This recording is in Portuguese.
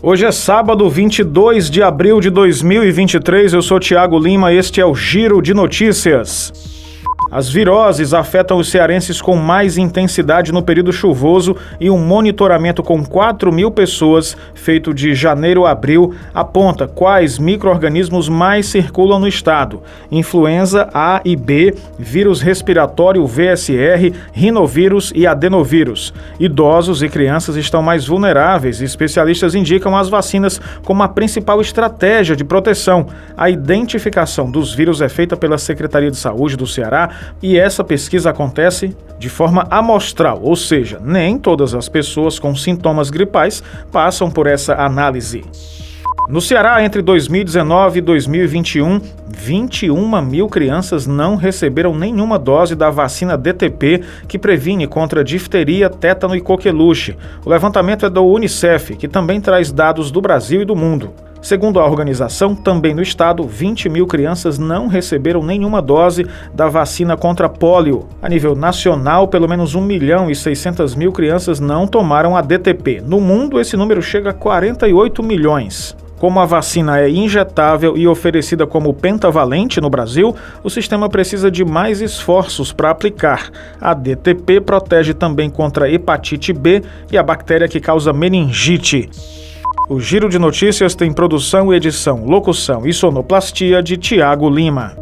Hoje é sábado, 22 de abril de 2023. Eu sou Tiago Lima. Este é o Giro de Notícias. As viroses afetam os cearenses com mais intensidade no período chuvoso e um monitoramento com 4 mil pessoas, feito de janeiro a abril, aponta quais micro-organismos mais circulam no estado: influenza A e B, vírus respiratório VSR, rinovírus e adenovírus. Idosos e crianças estão mais vulneráveis e especialistas indicam as vacinas como a principal estratégia de proteção. A identificação dos vírus é feita pela Secretaria de Saúde do Ceará e essa pesquisa acontece de forma amostral, ou seja, nem todas as pessoas com sintomas gripais passam por essa análise. No Ceará, entre 2019 e 2021, 21 mil crianças não receberam nenhuma dose da vacina DTP, que previne contra difteria, tétano e coqueluche. O levantamento é do Unicef, que também traz dados do Brasil e do mundo. Segundo a organização, também no estado, 20 mil crianças não receberam nenhuma dose da vacina contra pólio. A nível nacional, pelo menos 1 milhão e 600 mil crianças não tomaram a DTP. No mundo, esse número chega a 48 milhões. Como a vacina é injetável e oferecida como pentavalente no Brasil, o sistema precisa de mais esforços para aplicar. A DTP protege também contra hepatite B e a bactéria que causa meningite. O Giro de Notícias tem produção, edição, locução e sonoplastia de Tiago Lima.